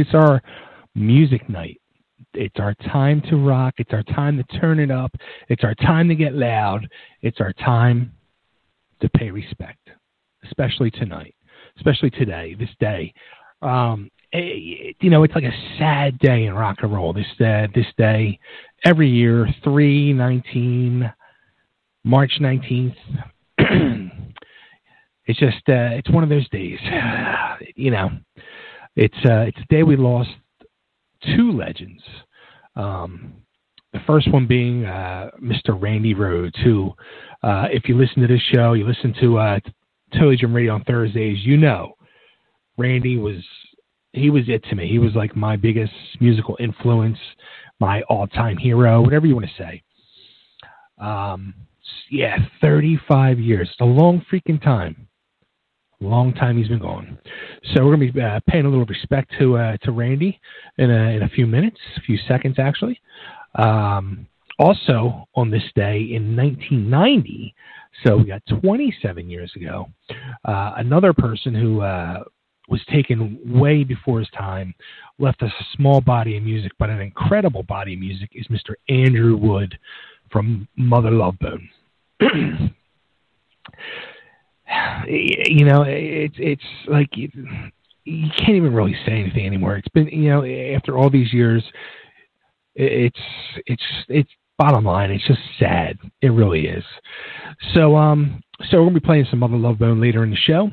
It's our music night. It's our time to rock. It's our time to turn it up. It's our time to get loud. It's our time to pay respect, especially tonight, especially today, this day. Um, it, you know, it's like a sad day in rock and roll. This uh, this day, every year, three nineteen, March nineteenth. it's just uh, it's one of those days. you know, it's uh, it's a day we lost two legends. Um, the first one being uh, Mr. Randy Rhoads, who, uh, if you listen to this show, you listen to uh, Totally Jim Radio on Thursdays, you know, Randy was he was it to me. He was like my biggest musical influence, my all-time hero, whatever you want to say. Um, yeah, 35 years. It's a long freaking time. Long time he's been gone. So we're gonna be uh, paying a little respect to uh, to Randy in a in a few minutes, a few seconds actually. Um, also on this day in 1990, so we got 27 years ago, uh, another person who uh, was taken way before his time, left us a small body of music, but an incredible body of music is Mr. Andrew Wood from Mother Love Bone. you know, it's it's like you, you can't even really say anything anymore. It's been you know after all these years, it's it's it's bottom line. It's just sad. It really is. So um so we're gonna be playing some Mother Love Bone later in the show.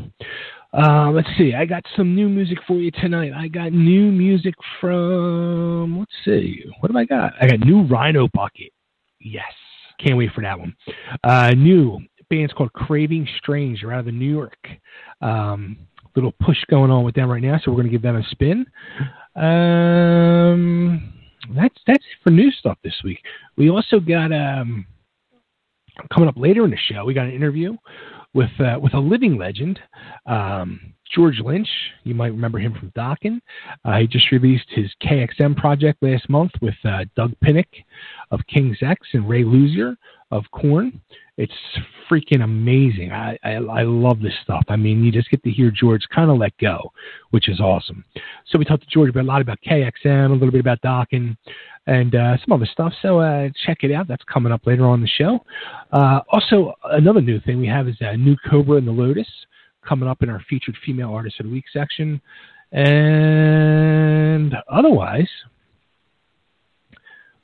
Uh, let's see. I got some new music for you tonight. I got new music from. Let's see. What have I got? I got new Rhino Bucket. Yes, can't wait for that one. Uh, new band's called Craving Strange. They're out of the New York. Um, little push going on with them right now, so we're going to give them a spin. Um, that's that's for new stuff this week. We also got um, coming up later in the show. We got an interview with uh, with a living legend, um, George Lynch. You might remember him from Dokken. Uh, he just released his KXM project last month with uh, Doug Pinnick of King's X and Ray Luzier of Korn. It's freaking amazing. I, I, I love this stuff. I mean, you just get to hear George kind of let go, which is awesome. So we talked to George about a lot about KXM, a little bit about Dokken, and uh, some other stuff. So uh, check it out. That's coming up later on the show. Uh, also, another new thing we have is a new Cobra and the Lotus coming up in our featured female artist of the week section. And otherwise,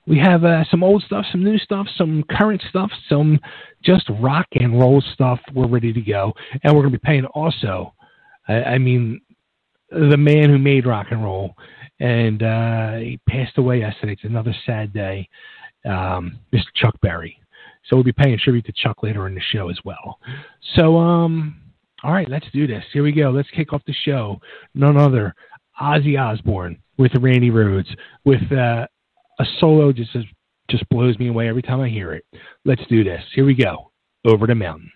we have uh, some old stuff, some new stuff, some current stuff, some just rock and roll stuff. We're ready to go, and we're going to be paying also. I, I mean, the man who made rock and roll, and uh, he passed away yesterday. It's another sad day, um, Mr. Chuck Berry. So we'll be paying tribute to Chuck later in the show as well. So, um, all right, let's do this. Here we go. Let's kick off the show. None other Ozzy Osbourne with Randy Rhoads with uh, a solo just just blows me away every time I hear it. Let's do this. Here we go. Over the mountain.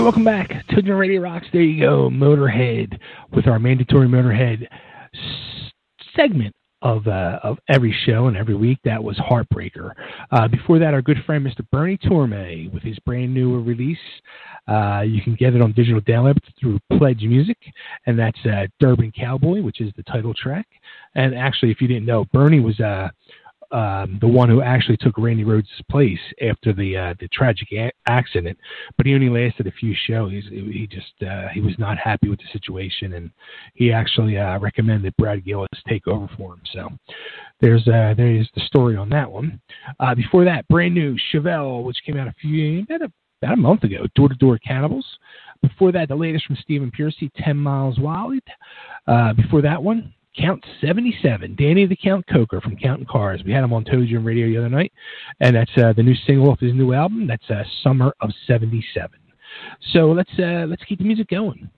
Welcome back. Children Radio Rocks. There you go. Motorhead with our mandatory Motorhead s- segment of uh, of every show and every week. That was Heartbreaker. Uh, before that, our good friend Mr. Bernie Torme with his brand new release. Uh, you can get it on digital download through Pledge Music, and that's uh, Dublin Cowboy, which is the title track. And actually, if you didn't know, Bernie was uh, um, the one who actually took Randy Rhoads' place after the uh, the tragic a- accident. But he only lasted a few shows. He just uh, he was not happy with the situation, and he actually uh, recommended Brad Gillis take over for him. So there's uh, there's the story on that one. Uh, before that, brand new Chevelle, which came out a few about a, about a month ago, Door to Door Cannibals. Before that, the latest from Stephen Pearcy, 10 Miles Wide. Uh, before that one, Count 77, Danny the Count Coker from Counting Cars. We had him on ToeJam Radio the other night, and that's uh, the new single off his new album. That's uh, Summer of 77. So let's uh, let's keep the music going.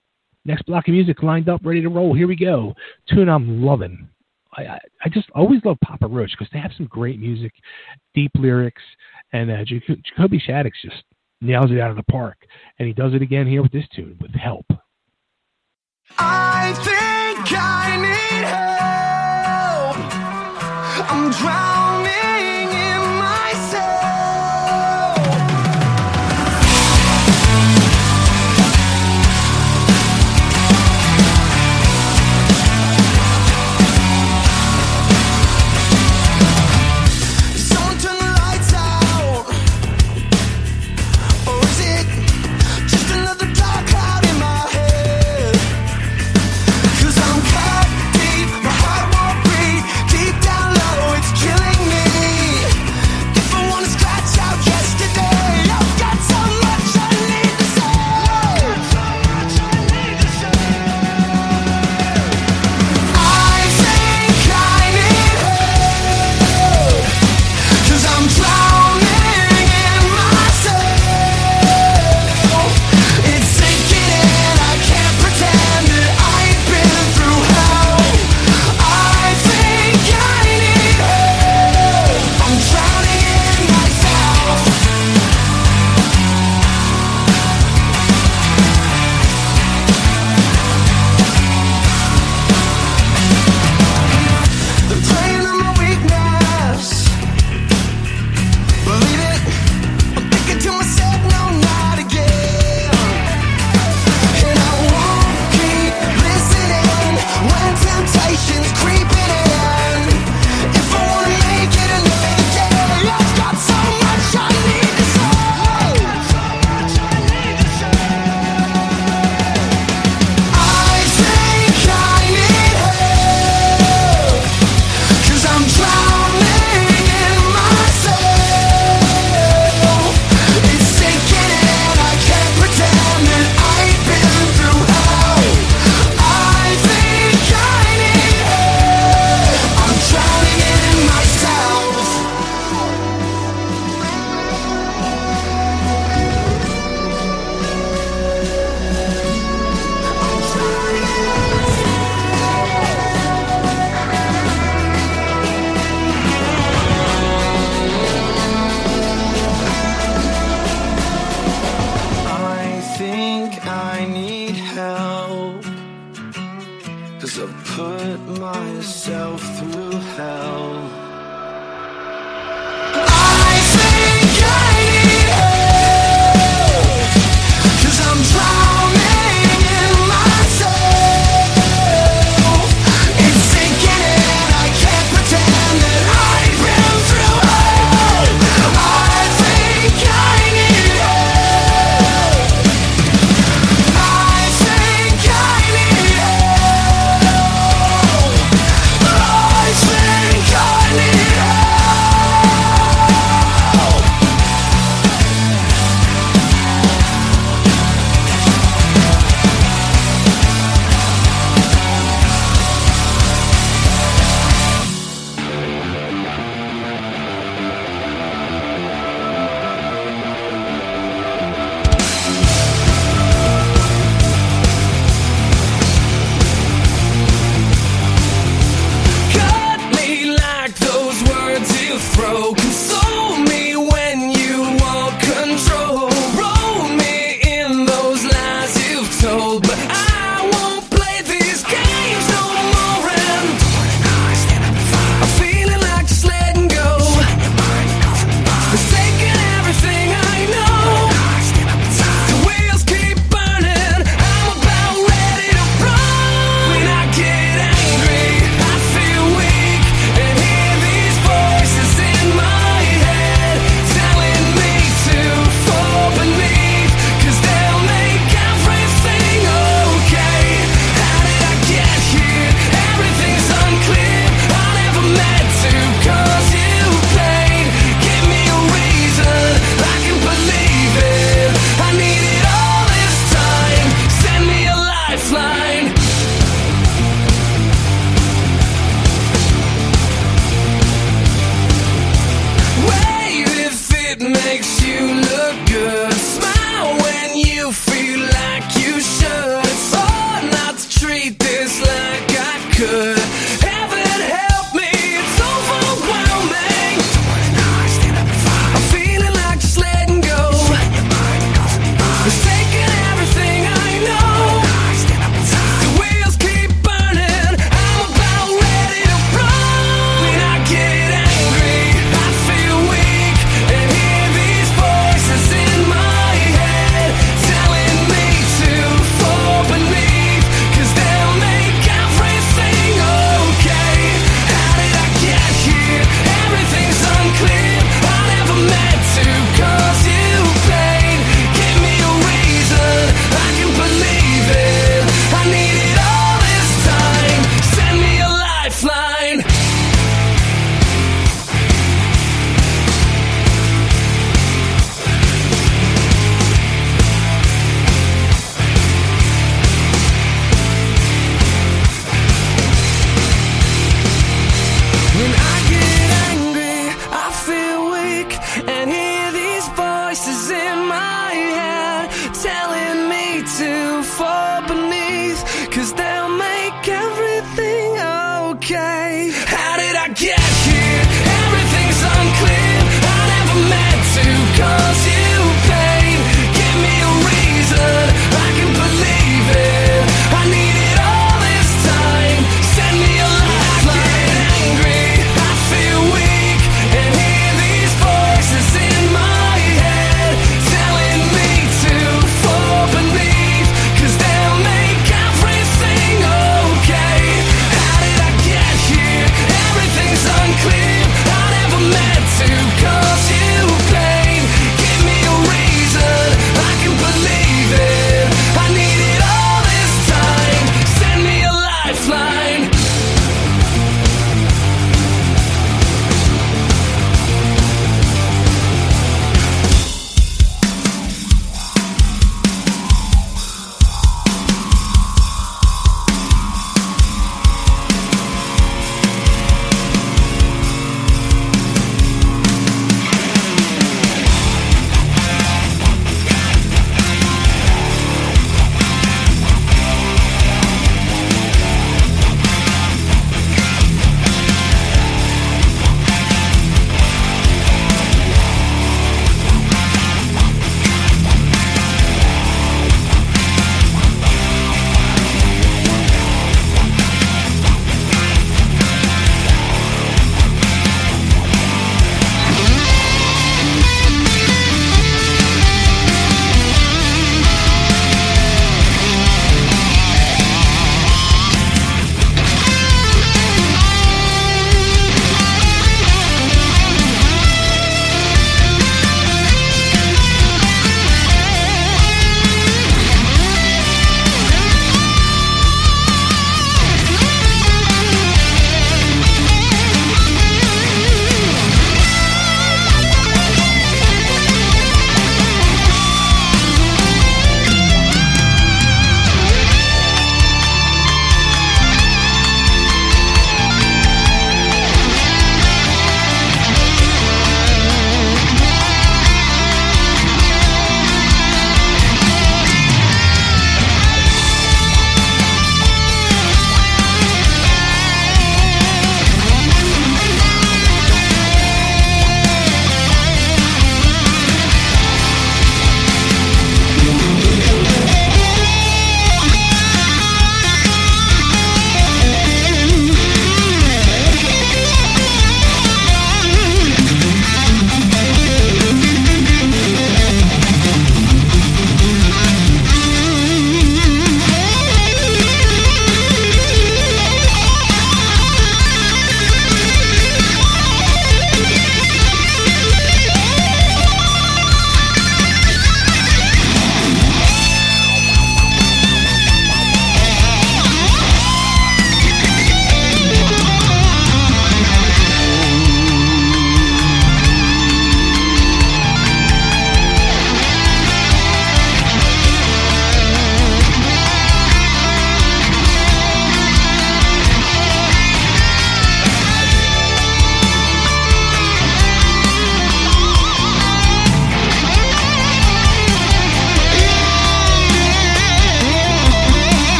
Next block of music lined up, ready to roll. Here we go. Tune I'm loving. I, I, I just always love Papa Roach because they have some great music, deep lyrics, and uh, Jacoby Shaddix just nails it out of the park. And he does it again here with this tune with Help. I think I need help. I'm drowning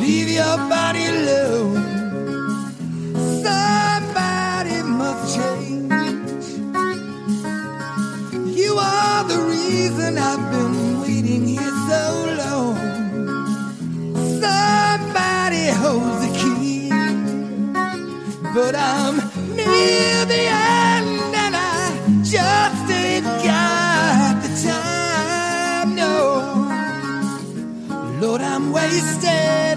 leave your body alone. Somebody must change. You are the reason I've been waiting here so long. Somebody holds the key, but I'm near the end and I just ain't got the time. No, Lord, I'm wasted.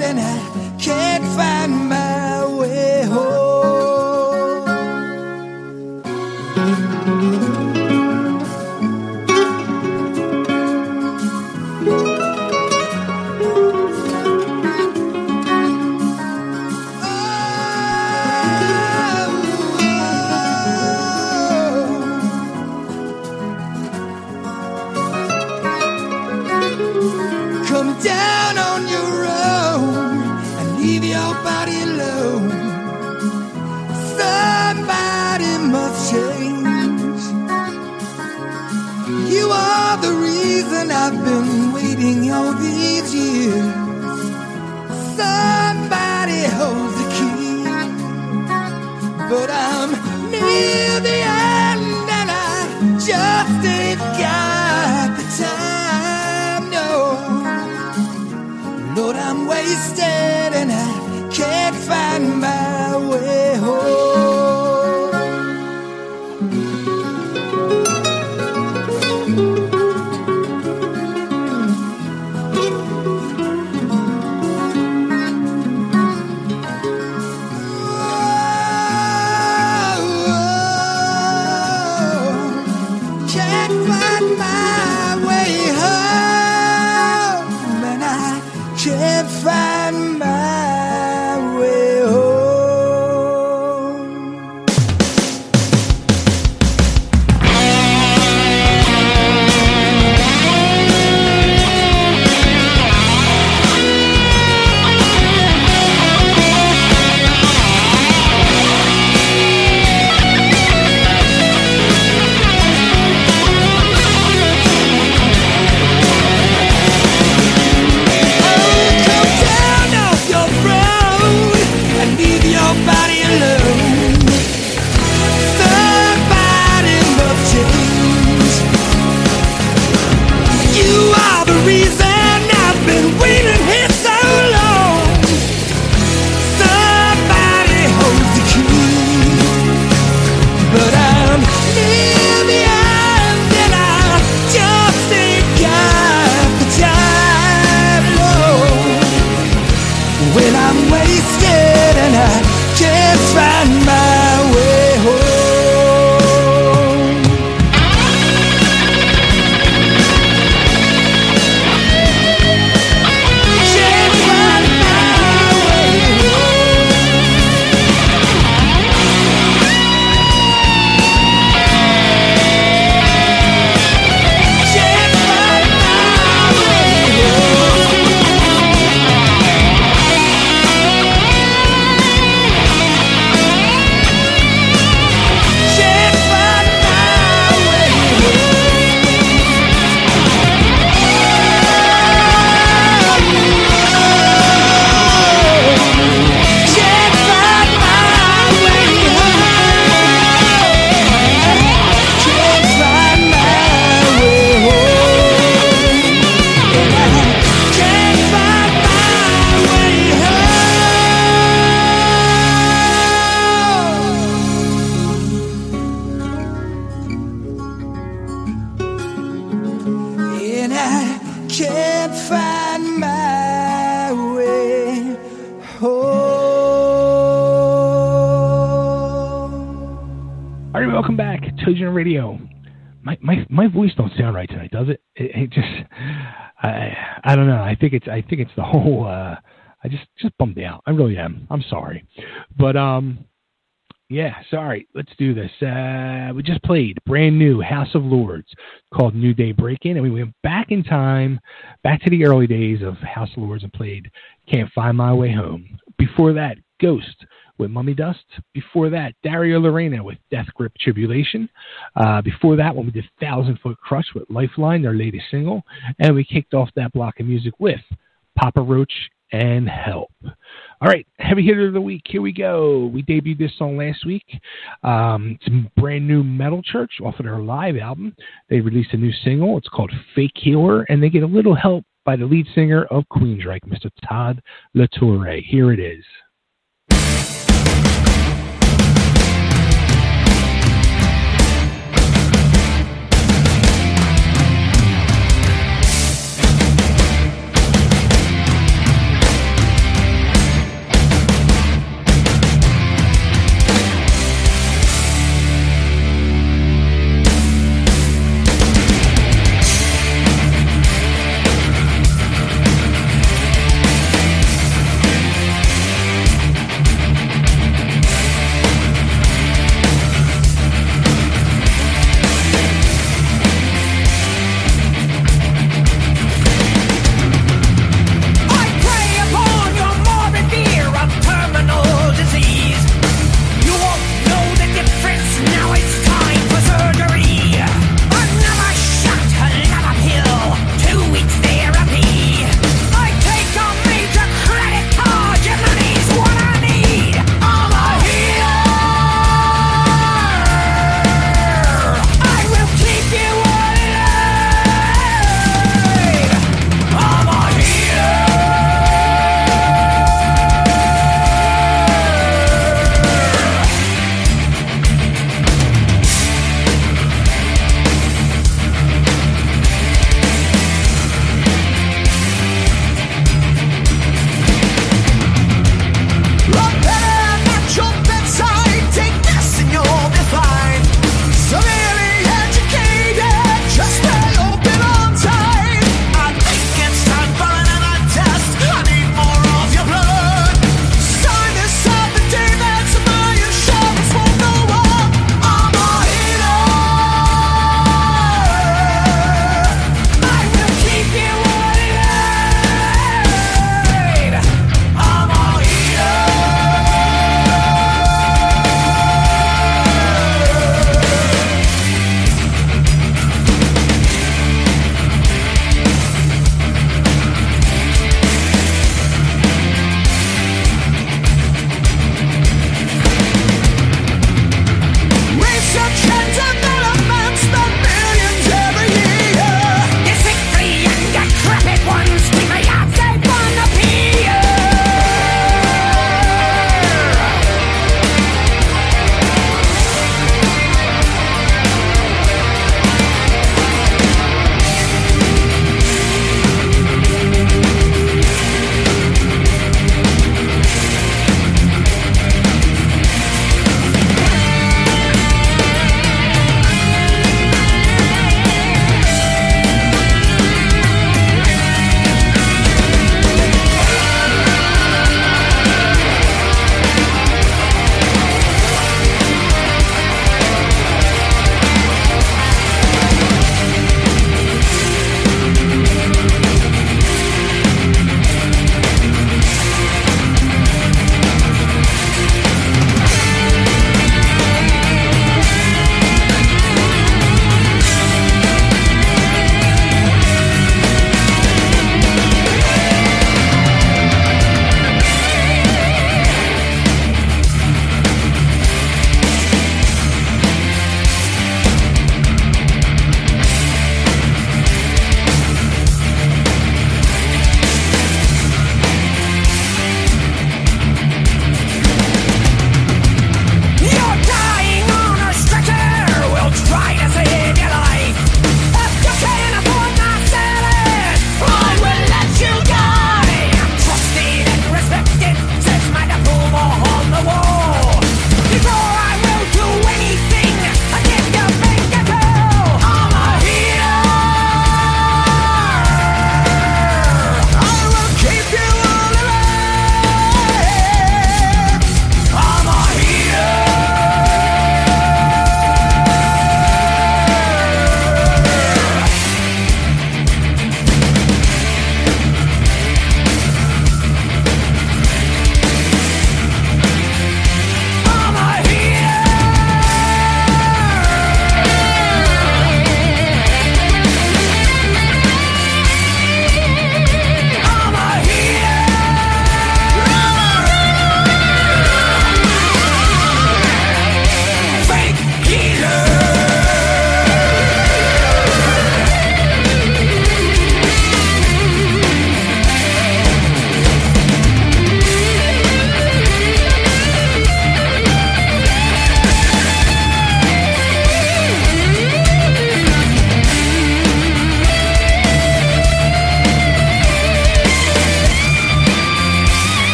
think it's I think it's the whole. Uh, I just just bummed out. I really am. I'm sorry, but um, yeah, sorry. Let's do this. Uh, we just played brand new House of Lords called New Day Break In, and we went back in time, back to the early days of House of Lords, and played Can't Find My Way Home. Before that, Ghost with Mummy Dust. Before that, Dario Lorina with Death Grip Tribulation. Uh, before that when we did Thousand Foot Krutch with Lifeline, their latest single. And we kicked off that block of music with Papa Roach and Help. All right, heavy hitter of the week. Here we go. We debuted this song last week. Um, it's brand new Metal Church off of their live album. They released a new single. It's called Fake Healer, and they get a little help by the lead singer of Queensryche, Mr. Todd La Torre. Here it is.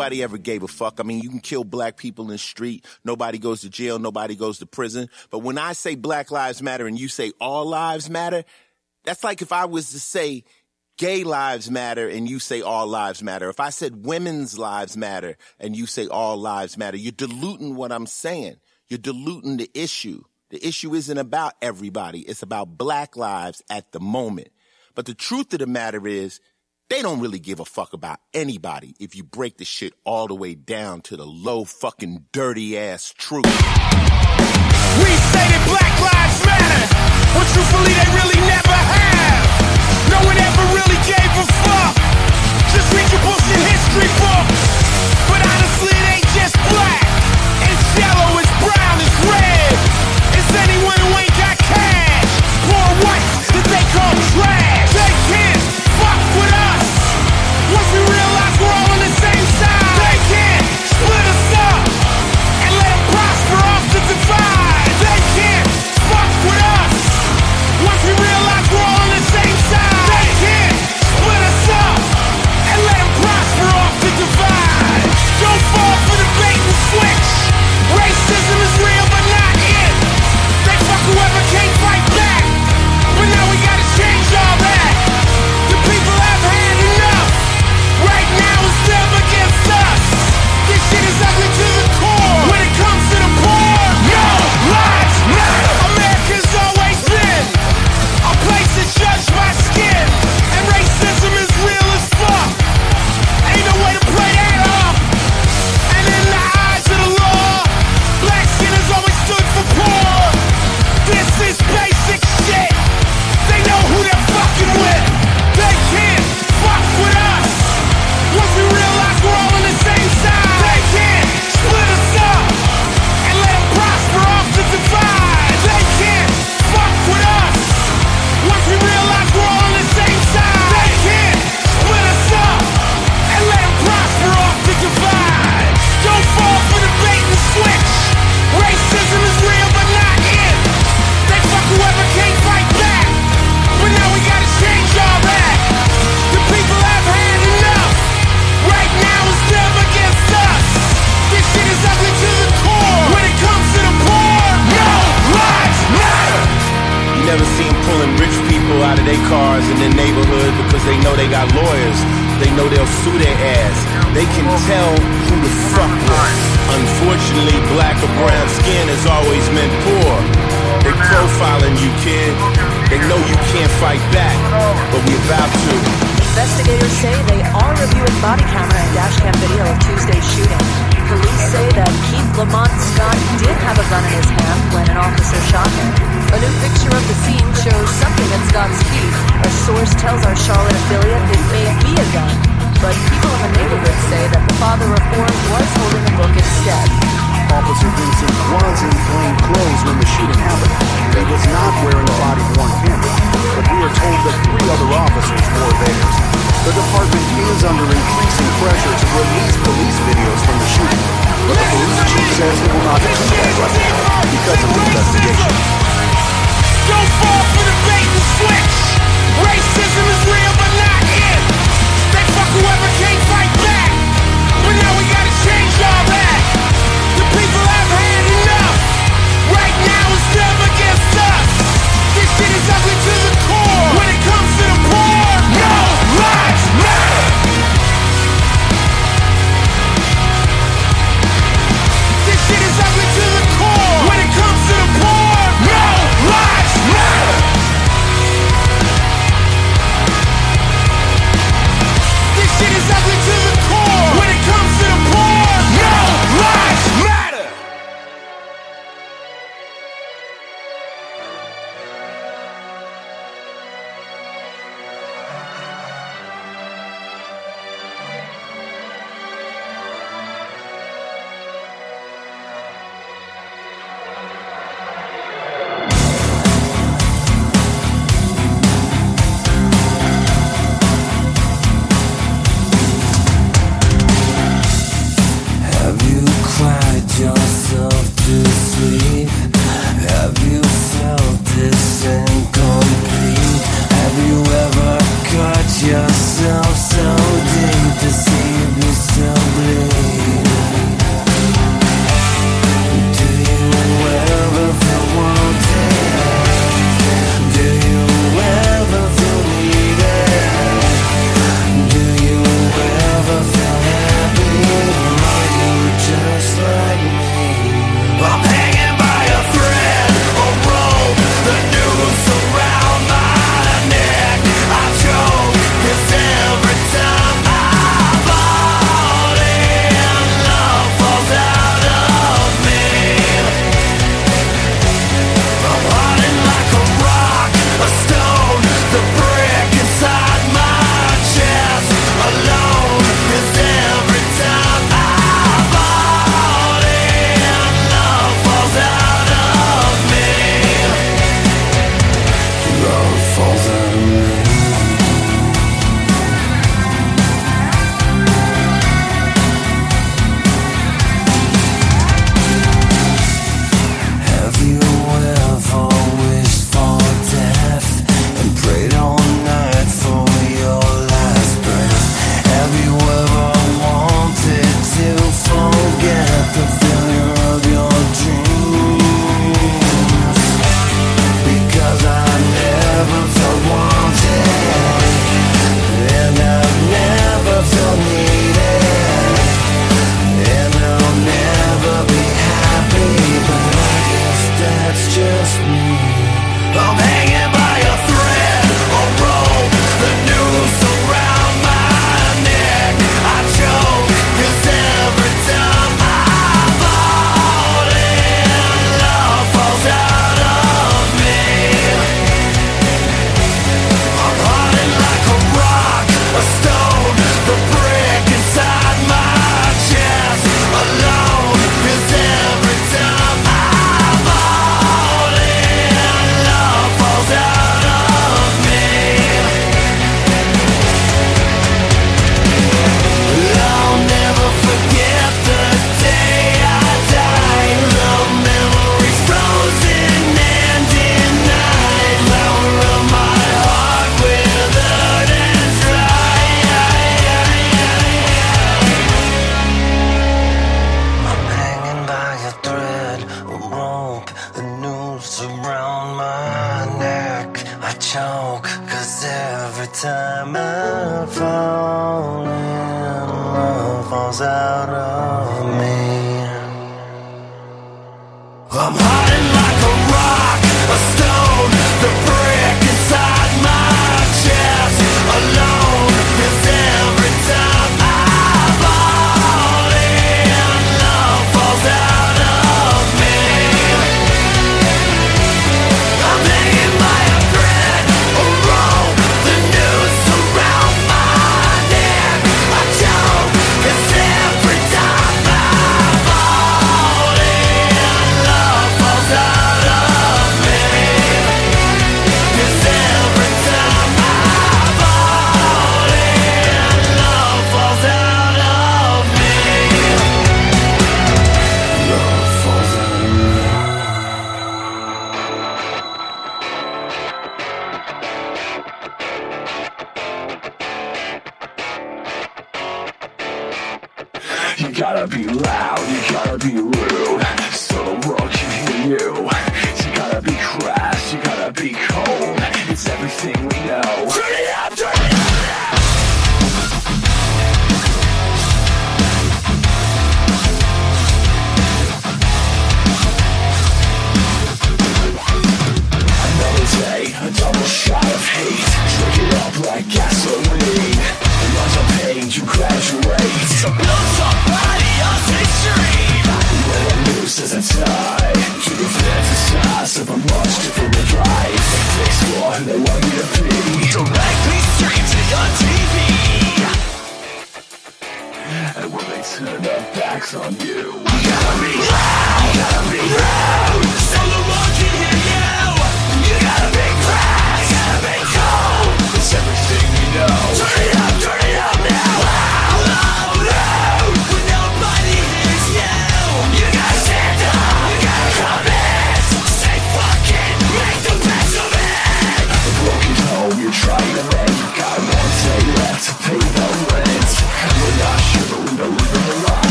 Nobody ever gave a fuck. I mean, you can kill black people in the street. Nobody goes to jail. Nobody goes to prison. But when I say Black Lives Matter and you say all lives matter, that's like if I was to say gay lives matter and you say all lives matter. If I said women's lives matter and you say all lives matter, you're diluting what I'm saying. You're diluting the issue. The issue isn't about everybody. It's about black lives at the moment. But the truth of the matter is, they don't really give a fuck about anybody if you break the shit all the way down to the low fucking dirty ass truth. We say that Black Lives Matter, but truthfully they really never have. No one ever really gave a fuck. Just read your bullshit history books. But honestly, it ain't just black. It's yellow, it's brown, it's red. It's anyone who ain't got cash. Poor whites that they call trash. Know they got lawyers. They know they'll sue their ass. They can tell who to fuck with. Unfortunately, black or brown skin has always meant poor. They profiling you, kid. They know you can't fight back, but we about to. Investigators say they are reviewing body camera and dash cam video of Tuesday's shooting. Police say that Keith Lamont Scott did have a gun in his hand when an officer shot him. A new picture of the scene shows something in Scott's teeth. A source tells our Charlotte affiliate it may be a gun, but people in the neighborhood say that the father of four was holding a book instead. Officer Vinson was in plain clothes when the shooting happened. He was not wearing a body-worn camera, but we are told that three other officers wore theirs. The department is under increasing pressure to release police videos from the shooting, but the police chief says it will not do that right now because of the investigation. Don't fall for the bait and switch. Racism is real, but not it. They fuck whoever can't This shit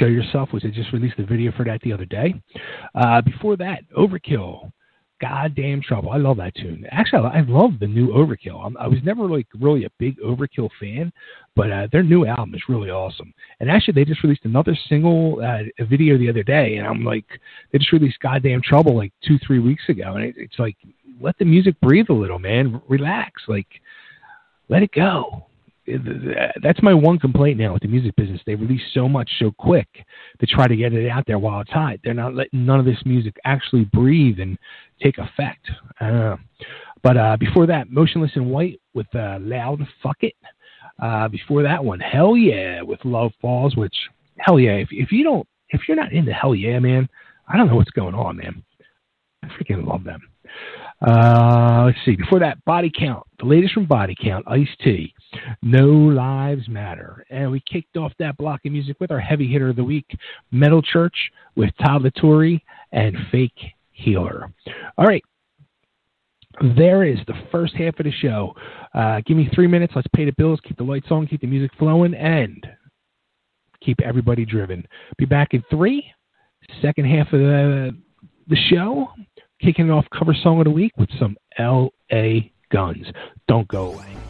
Show Yourself, which I just released a video for that the other day. Uh, before that, Overkill, Goddamn Trouble. I love that tune. Actually, I I love the new Overkill. I'm, I was never like really a big Overkill fan, but uh, their new album is really awesome. And actually, they just released another single uh, a video the other day, and I'm like, they just released Goddamn Trouble like two, three weeks ago, and it, it's like, let the music breathe a little, man. Relax, like, let it go. That's my one complaint now with the music business. They release so much so quick to try to get it out there while it's hot. They're not letting none of this music actually breathe and take effect. But uh, before that, Motionless in White with uh, Loud Fuck It. Uh, before that one, Hell Yeah with Love Falls, which, hell yeah, if, if you don't, if you're not into Hell Yeah, man, I don't know what's going on, man. I freaking love them. Uh, let's see. Before that, Body Count, the latest from Body Count, Ice T, No Lives Matter, and we kicked off that block of music with our heavy hitter of the week, Metal Church, with Todd La Torre and Fake Healer. All right, there is the first half of the show. Uh, give me three minutes. Let's pay the bills, keep the lights on, keep the music flowing, and keep everybody driven. Be back in three. Second half of the the show, kicking off cover song of the week with some L.A. Guns. Don't go away.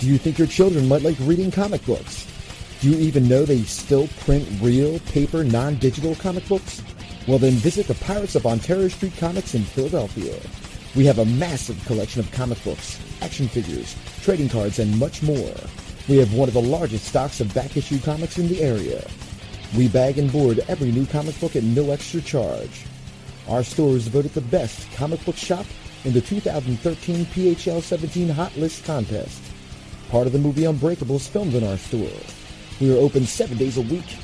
Do you think your children might like reading comic books? Do you even know they still print real, paper, non-digital comic books? Well then visit the Pirates of Ontario Street Comics in Philadelphia. We have a massive collection of comic books, action figures, trading cards, and much more. We have one of the largest stocks of back-issue comics in the area. We bag and board every new comic book at no extra charge. Our store is voted the best comic book shop in the 2013 PHL 17 Hot List contest. Part of the movie Unbreakable is filmed in our store. We are open seven days a week.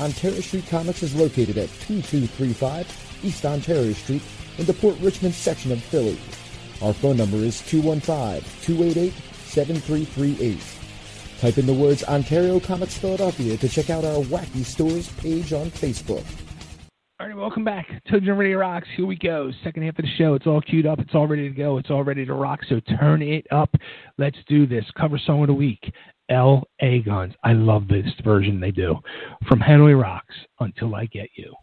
Ontario Street Comics is located at 2235 East Ontario Street in the Port Richmond section of Philly. Our phone number is 215-288-7338. Type in the words Ontario Comics Philadelphia to check out our Wacky Stores page on Facebook. All right, welcome back to Jim Radio Rocks. Here we go. Second half of the show. It's all queued up. It's all ready to go. It's all ready to rock. So turn it up. Let's do this. Cover song of the week. L.A. Guns. I love this version they do. From Hanoi Rocks, Until I Get You.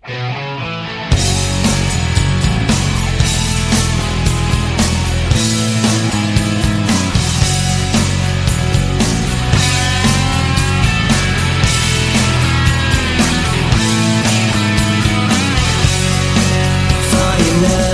Love,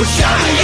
Well, show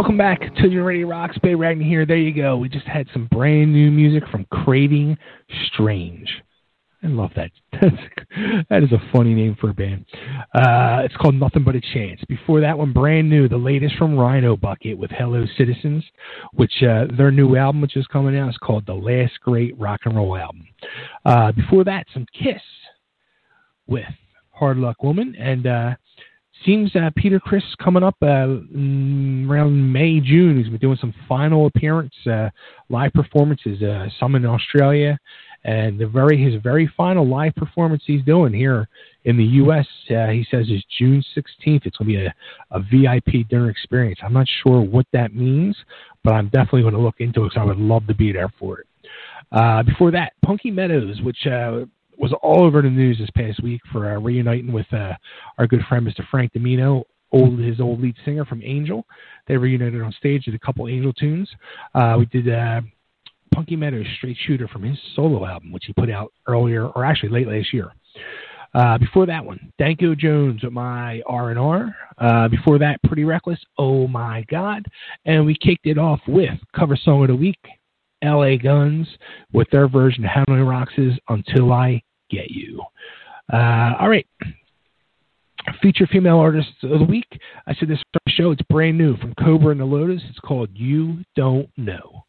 welcome back to your Radio Rocks. Bay Ragni here. There you go. We just had some brand new music from Craving Strange. I love that. That's, that is a funny name for a band. Uh, it's called Nothing But a Chance. Before that one, brand new, the latest from Rhino Bucket with Hello Citizens, which uh, their new album, which is coming out, is called The Last Great Rock and Roll Album. Uh, before that, some Kiss with Hard Luck Woman. And uh, seems uh, Peter Criss coming up uh, mm, around May June. He's been doing some final appearance, uh, live performances, uh, some in Australia, and the very his very final live performance he's doing here in the U.S. Uh, he says is June 16th. It's going to be a, a VIP dinner experience. I'm not sure what that means, but I'm definitely going to look into it because I would love to be there for it. Uh, before that, Punky Meadows, which uh, was all over the news this past week for uh, reuniting with uh, our good friend Mr. Frank DiMino, old his old lead singer from Angel. They reunited on stage with a couple Angel tunes. Uh, we did uh, Punky Meadows Straight Shooter from his solo album, which he put out earlier, or actually late last year. Uh, before that one, Danko Jones with my R and R. Uh, before that, Pretty Reckless. Oh my God! And we kicked it off with cover song of the week, L.A. Guns, with their version of Hanoi Rocks's "Until I Get You." Uh, all right, feature female artists of the week. I said this show. It's brand new from Cobra and the Lotus. It's called "You Don't Know."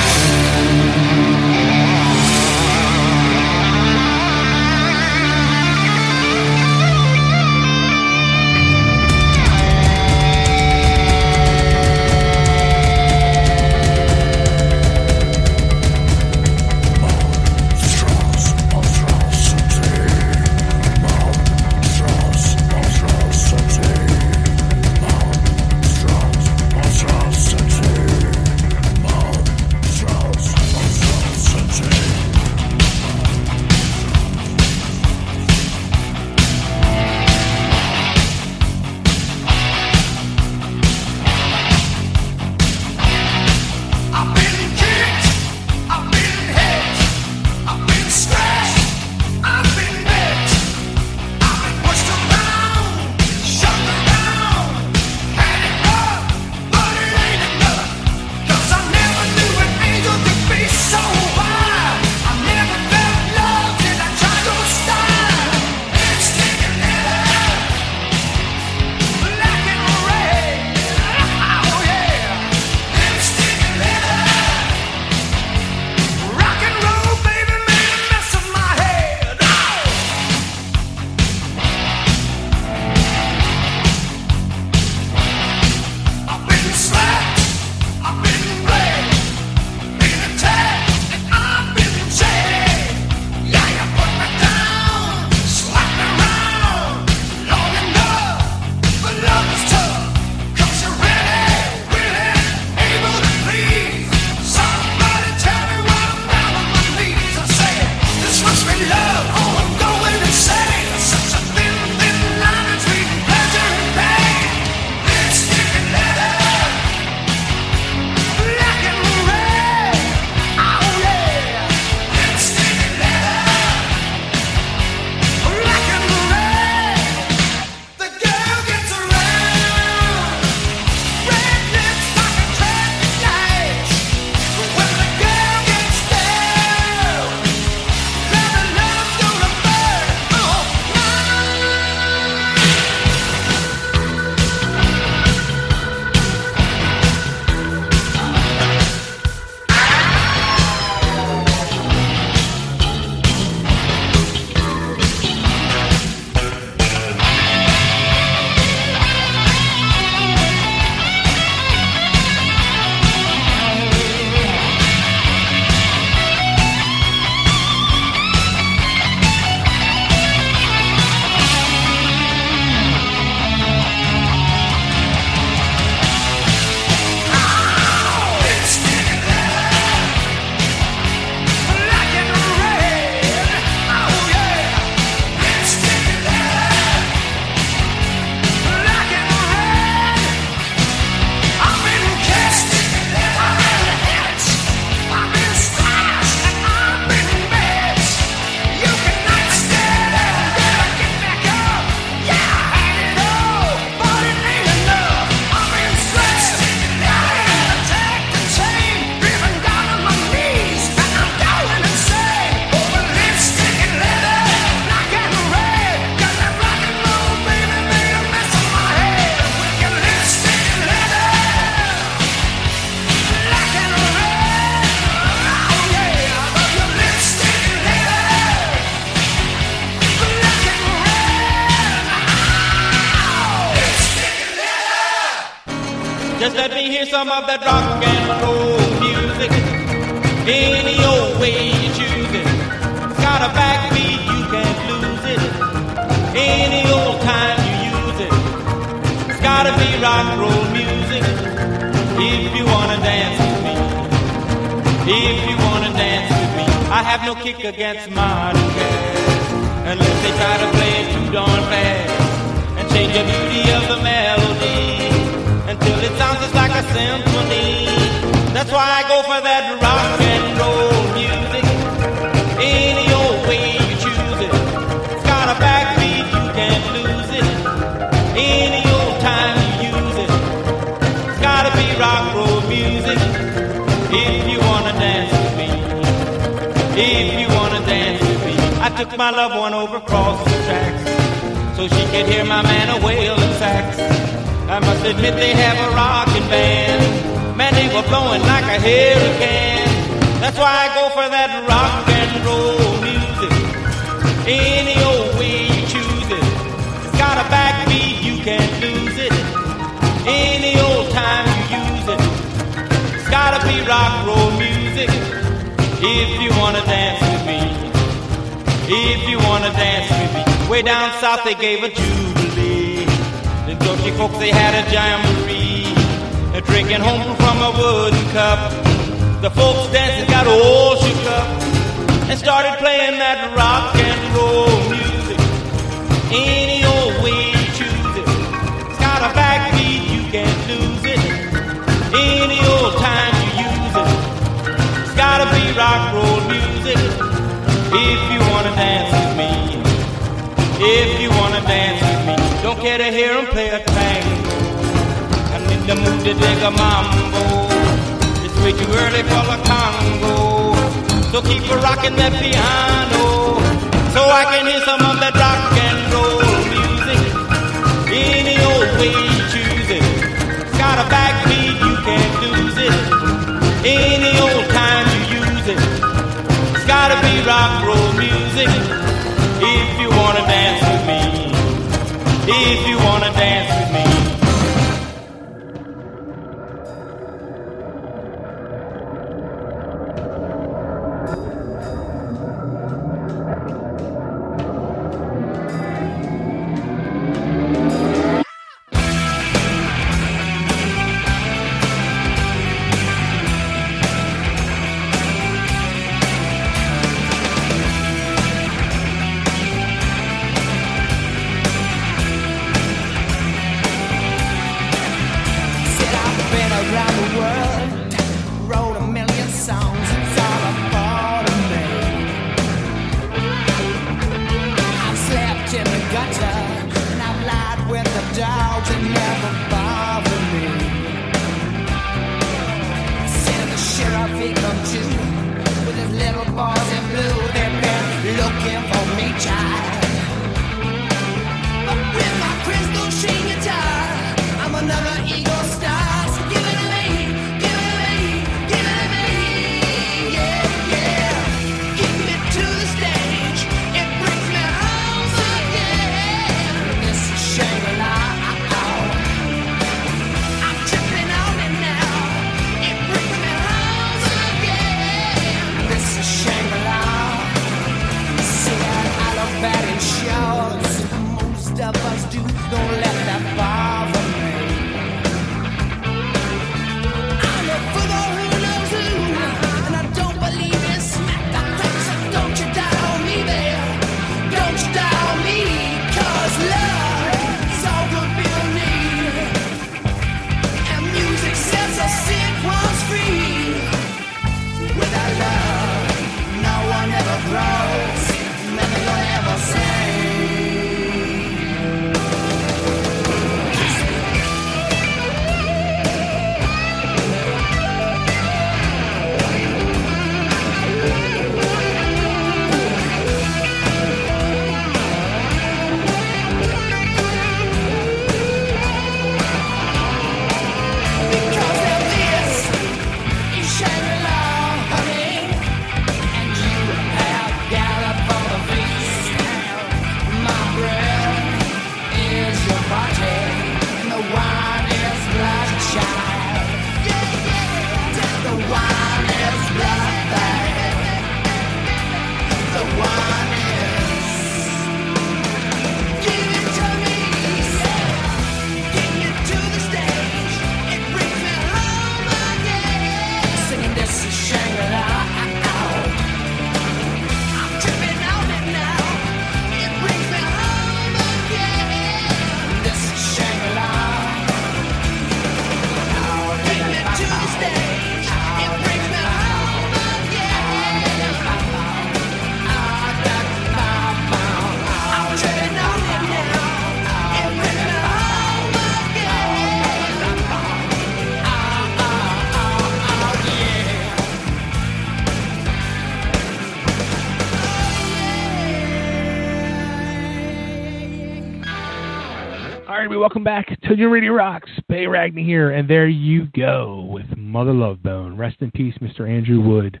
Welcome back to Your Radio Rocks. Bay Ragni here, and there you go with Mother Love Bone. Rest in peace, Mr. Andrew Wood,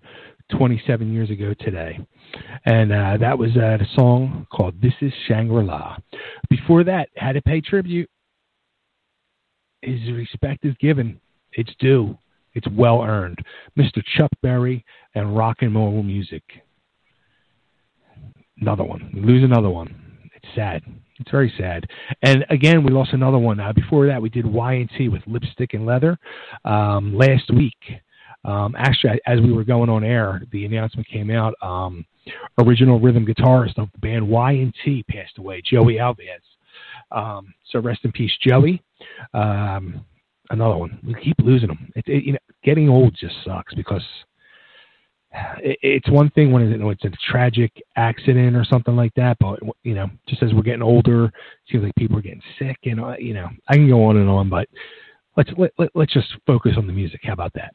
27 years ago today. And uh, that was uh, the song called This Is Shangri La. Before that, had to pay tribute. His respect is given, it's due, it's well earned. Mr. Chuck Berry and rock and roll music. Another one. Lose another one. It's sad. It's very sad. And again, we lost another one. Uh, before that, we did Y&T with Lipstick and Leather um, last week. Um, actually, as we were going on air, the announcement came out. Um, original rhythm guitarist of the band Y&T passed away, Joey Alves. Um, so rest in peace, Joey. Um, another one. We keep losing them. It, it, you know, getting old just sucks because it's one thing when it's a tragic accident or something like that, but you know, just as we're getting older, it seems like people are getting sick, and uh, you know, I can go on and on, but let's let, let, let's just focus on the music. How about that?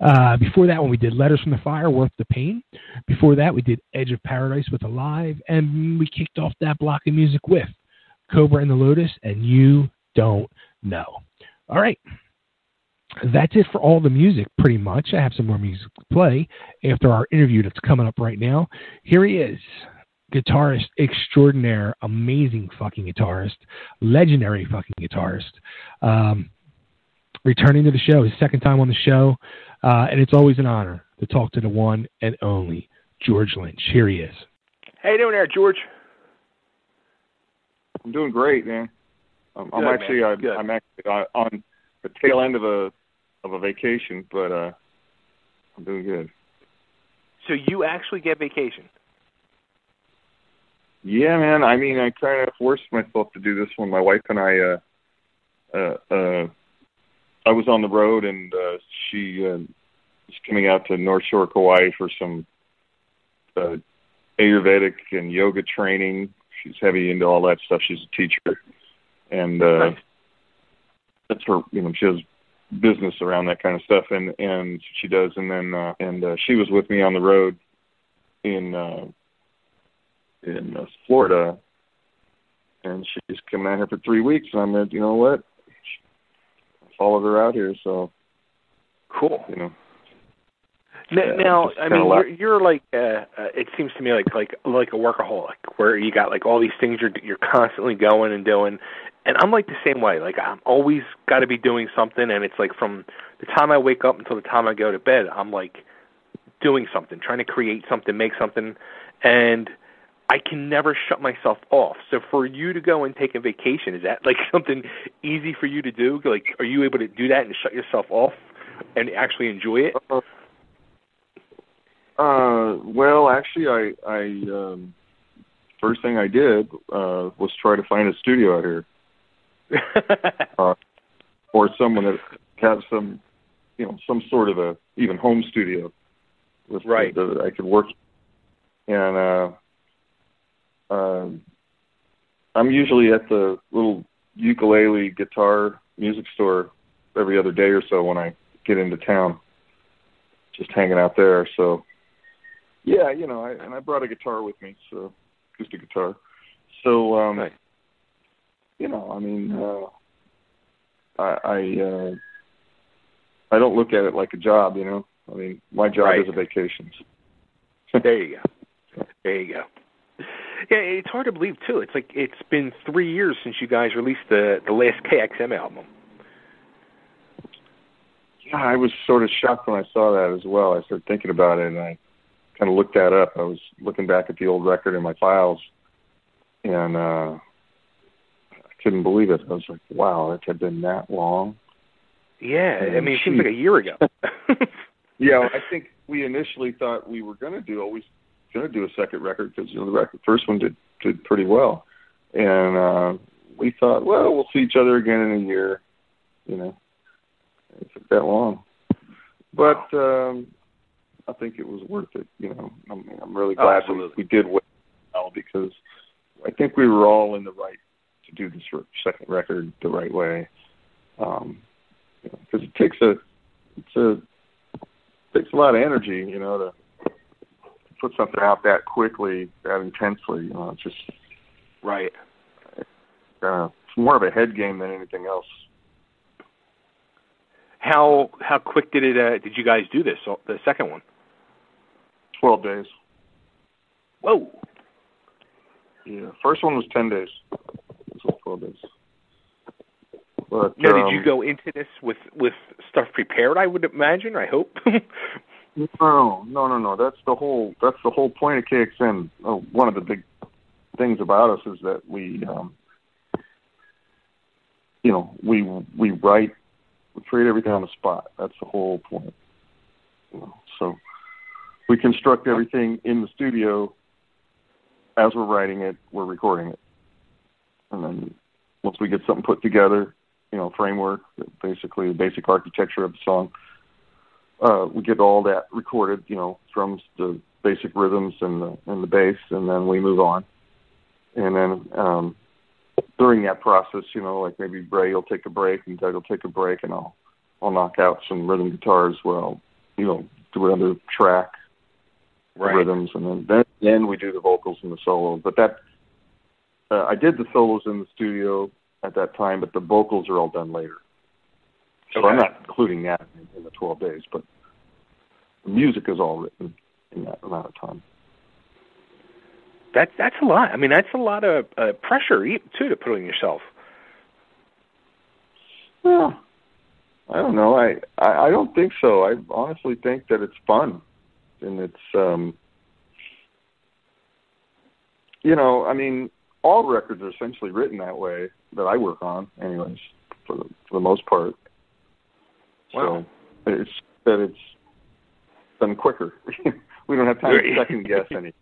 Uh, before that one, we did Letters from the Fire, Worth the Pain. Before that, we did Edge of Paradise with Alive, and we kicked off that block of music with Cobra and the Lotus, and You Don't Know. All right. That's it for all the music, pretty much. I have some more music to play after our interview that's coming up right now. Here he is, guitarist extraordinaire, amazing fucking guitarist, legendary fucking guitarist. Um, returning to the show, his second time on the show, uh, and it's always an honor to talk to the one and only George Lynch. Here he is. How you doing there, George? I'm doing great, man. Um, I'm Good, actually man. I'm, I'm actually on- on the tail end of a of a vacation, but uh, I'm doing good. So you actually get vacation? Yeah, man. I mean, I kind of forced myself to do this one. My wife and I, uh, uh, uh, I was on the road, and uh, she uh, was coming out to North Shore, Kauai for some uh, Ayurvedic and yoga training. She's heavy into all that stuff. She's a teacher, and uh, that's her. You know, she has business around that kind of stuff, and and she does. And then uh, and uh, she was with me on the road in. Uh, in uh, Florida, and she's coming out here for three weeks. And I'm like, you know what? I followed her out here, so cool. You know, Now, Yeah, now I mean, you're, you're like uh, uh, it seems to me like like like a workaholic, where you got like all these things you're you're constantly going and doing, and I'm like the same way. Like I'm always got to be doing something, and it's like from the time I wake up until the time I go to bed, I'm like doing something, trying to create something, make something, and I can never shut myself off. So for you to go and take a vacation, is that like something easy for you to do? Like, are you able to do that and shut yourself off and actually enjoy it? Uh, well, actually, I, I, um, first thing I did uh, was try to find a studio out here, uh, or someone that has some, you know, some sort of a even home studio, with Right. that I could work. And uh, um, I'm usually at the little ukulele guitar music store every other day or so when I get into town, just hanging out there. So yeah, you know, I, and I brought a guitar with me, so acoustic guitar. So, um, you know, I mean, uh, I I, uh, I don't look at it like a job. You know, I mean, my job Right. is a vacation. there you go. There you go. Yeah, it's hard to believe too. It's like it's been three years since you guys released the the last KXM album. Yeah, I was sort of shocked when I saw that as well. I started thinking about it, and I kind of looked that up. I was looking back at the old record in my files, and uh, couldn't believe it. I was like, "Wow, it had been that long." Yeah, I And mean, it seems like a year ago. Yeah, I think we initially thought we were going to do always going to do a second record because you know the record, first one did did pretty well, and uh, we thought, well, we'll see each other again in a year. You know, it took that long, but um, I think it was worth it. You know, I'm, I'm really Oh, glad we, we did well because I think we were all in the right to do this re- second record the right way. Um, because it takes a it's a takes a lot of energy, you know, to put something out that quickly, that intensely. You know, it's just right. Uh, more of a head game than anything else. How how quick did it uh, did you guys do this? The second one. Twelve days. Whoa. Yeah, first one was ten days. This was twelve days. But Now, um, did you go into this with with stuff prepared? I would imagine. I hope. No, no, no, no. That's the whole. That's the whole point of KXM. Oh, one of the big things about us is that we, um, you know, we we write, we create everything on the spot. That's the whole point. You know, so we construct everything in the studio as we're writing it. We're recording it, and then once we get something put together, you know, framework, basically the basic architecture of the song uh, we get all that recorded, you know, drums, the basic rhythms, and the and the bass, and then we move on. And then um, during that process, you know, like maybe Ray will take a break and Doug will take a break, and I'll I'll knock out some rhythm guitars where I'll, you know, do another track, Right. rhythms, and then then then we do the vocals and the solo. But that uh, I did the solos in the studio at that time, but the vocals are all done later. So I'm not including that in, in the 12 days, but the music is all written in that amount of time. That's that's a lot. I mean, that's a lot of uh, pressure too to put on yourself. Well, I don't know. I, I I don't think so. I honestly think that it's fun, and it's um, you know, I mean, all records are essentially written that way that I work on, anyways, for the for the most part. Wow. So it's that it's done quicker. we don't have time to second guess any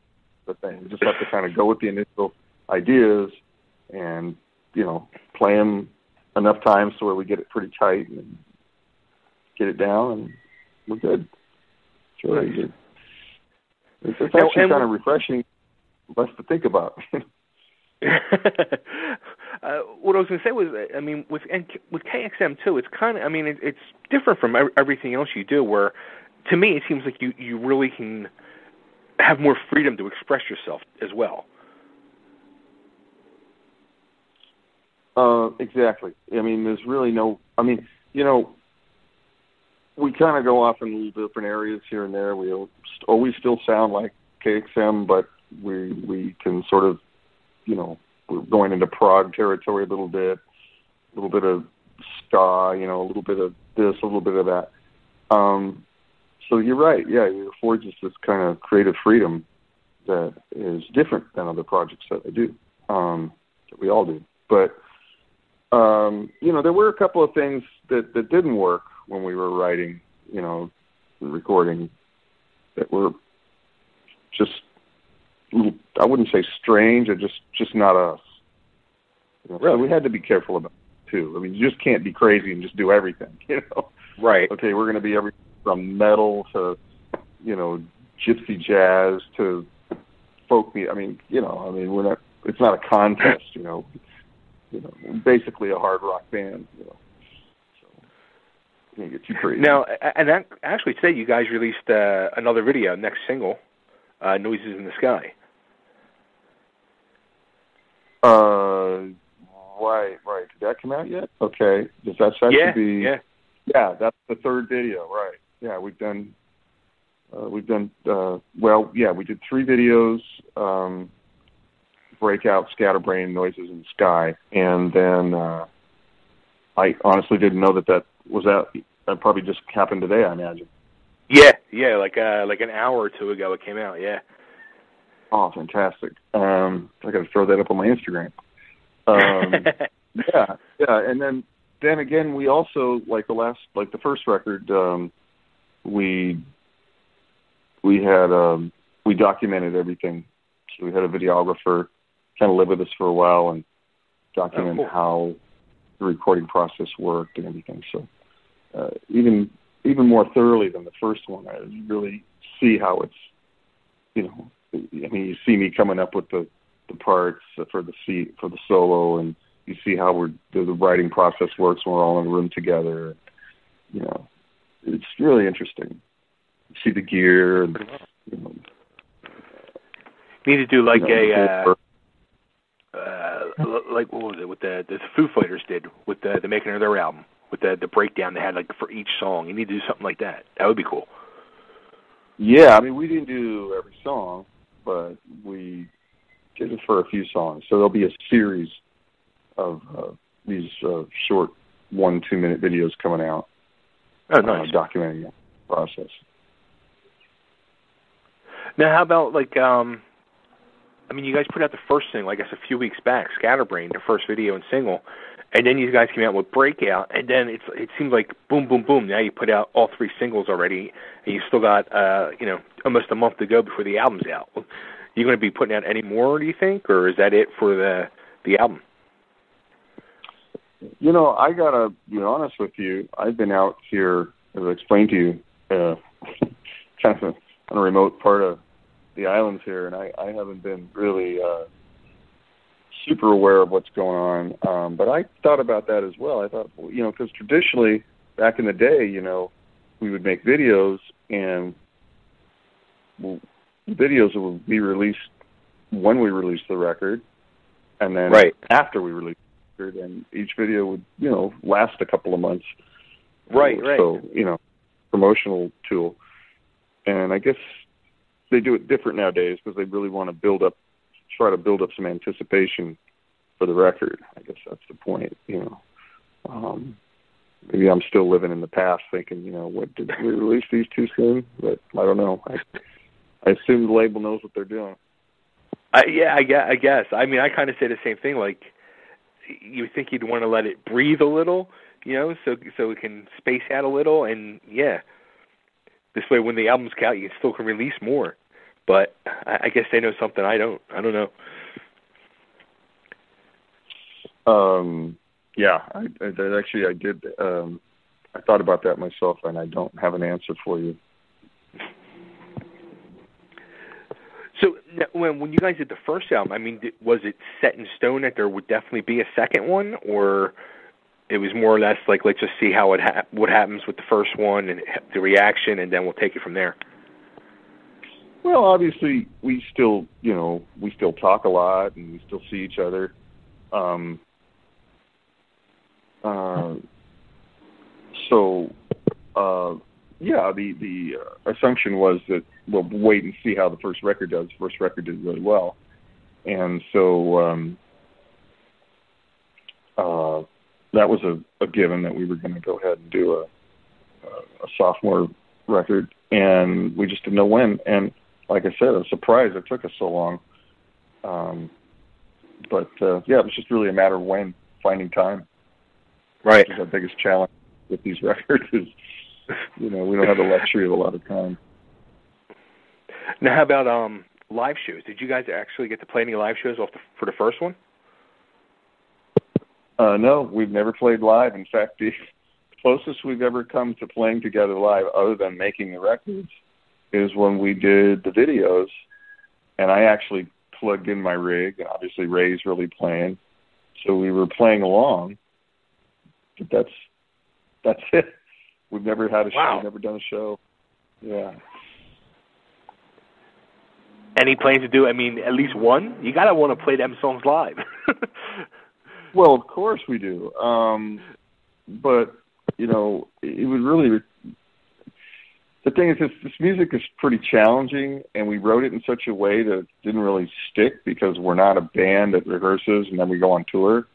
the thing. We just have to kind of go with the initial ideas and you know play them enough times so where we get it pretty tight and get it down, and we're good. It's really good. It's, it's actually and kind of refreshing, less to think about. uh, what I was going to say was, I mean, with and with KXM too, it's kind of, I mean, it, it's different from everything else you do. Where, to me, it seems like you you really can have more freedom to express yourself as well. Uh, exactly. I mean, there's really no. I mean, you know, we kind of go off in little different areas here and there. We always still sound like KXM, but we we can sort of, you know, we're going into prog territory a little bit, a little bit of ska, you know, a little bit of this, a little bit of that. Um, so you're right. Yeah, it affords us this kind of creative freedom that is different than other projects that I do, um, that we all do. But um, you know, there were a couple of things that that didn't work when we were writing, you know, recording that were just I wouldn't say strange, or just just not us. You know, So we had to be careful about it too. I mean, you just can't be crazy and just do everything. You know, right? Okay, we're going to be everything from metal to you know gypsy jazz to folk music. I mean, you know, I mean, we're not. It's not a contest. You know, you know, we're basically a hard rock band. You know, so can't get too crazy. Now, a- and that, actually today, you guys released uh, another video, next single, uh, "Noises in the Sky." Uh, right, right. Did that come out yet? Okay. Does that that Yeah, should be? yeah. Yeah, that's the third video, right? Yeah, we've done. Uh, we've done. Uh, well, yeah, we did three videos. Um, breakout, scatterbrain, noises in the sky, and then uh, I honestly didn't know that that was that. That probably just happened today, I imagine. Yeah, yeah, like uh, like an hour or two ago, it came out. Yeah. Oh, fantastic! Um, I got to throw that up on my Instagram. Um, yeah, yeah, and then then again, we also like the last, like the first record, um, we we had um, we documented everything. So we had a videographer kind of live with us for a while and document Oh, cool. how the recording process worked and everything. So uh, even even more thoroughly than the first one, I really see how it's you know I mean, you see me coming up with the the parts for the seat for the solo, and you see how we're the, the writing process works when we're all in a room together. You know, it's really interesting. You see the gear, and you know, Need to do like you know, a uh, uh, like what was it? What the the Foo Fighters did with the the making of their album with the the breakdown they had like for each song. You need to do something like that. That would be cool. Yeah, I mean, we didn't do every song, but we did it for a few songs. So there'll be a series of uh, these uh, short one two minute videos coming out. Oh, nice. Uh, documenting the process. Now, how about like um, I mean, you guys put out the first single, I guess, a few weeks back, Scatterbrain, the first video and single, and then you guys came out with Breakout, and then it's it seems like boom, boom, boom. Now you put out all three singles already, and you still got uh, you know almost a month to go before the album's out. You going to be putting out any more? Do you think, or is that it for the the album? You know, I gotta be honest with you. I've been out here, as I explained to you, uh, kind of on a remote part of the islands here, and I, I haven't been really uh, super aware of what's going on. Um, but I thought about that as well. I thought, you know, because traditionally, back in the day, you know, we would make videos, and well, the videos would be released when we released the record, and then Right. after we released the record, and each video would, you know, last a couple of months. Right, right. So, you know, promotional tool. And I guess they do it different nowadays because they really want to build up, try to build up some anticipation for the record. I guess that's the point, you know. Um, maybe I'm still living in the past, thinking, you know, what did we release these too soon? But I don't know. I, I assume the label knows what they're doing. I, yeah, I guess, I guess. I mean, I kind of say the same thing. Like, you think you'd want to let it breathe a little, you know, so so it can space out a little, and yeah, this way when the album's out, you still can release more. But I, I guess they know something I don't. I don't know. Um, yeah, I, I that actually I did. Um, I thought about that myself, and I don't have an answer for you. So when when you guys did the first album, I mean, was it set in stone that there would definitely be a second one, or it was more or less like let's just see how it ha- what happens with the first one and the reaction, and then we'll take it from there. Well, obviously, we still, you know, we still talk a lot, and we still see each other. Um, uh, so, uh, yeah, the the uh, assumption was that we'll wait and see how the first record does. The first record did really well, and so um, uh, that was a, a given that we were going to go ahead and do a, a, a sophomore record, and we just didn't know when. And like I said, I was surprised it took us so long. Um, but uh, yeah, it was just really a matter of when finding time. Right. Our biggest challenge with these records is, you know, we don't have the luxury of a lot of time. Now, how about um live shows? Did you guys actually get to play any live shows off the, for the first one? Uh, no, we've never played live. In fact, the closest we've ever come to playing together live, other than making the records, is when we did the videos. And I actually plugged in my rig, and obviously Ray's really playing, so we were playing along. But that's that's it. We've never had a show. Wow. We've never done a show. Yeah. Any plans to do? I mean, at least one. You gotta want to play them songs live. Well, of course we do. Um, but you know, it would really. The thing is, this, this music is pretty challenging, and we wrote it in such a way that it didn't really stick because we're not a band that rehearses and then we go on tour.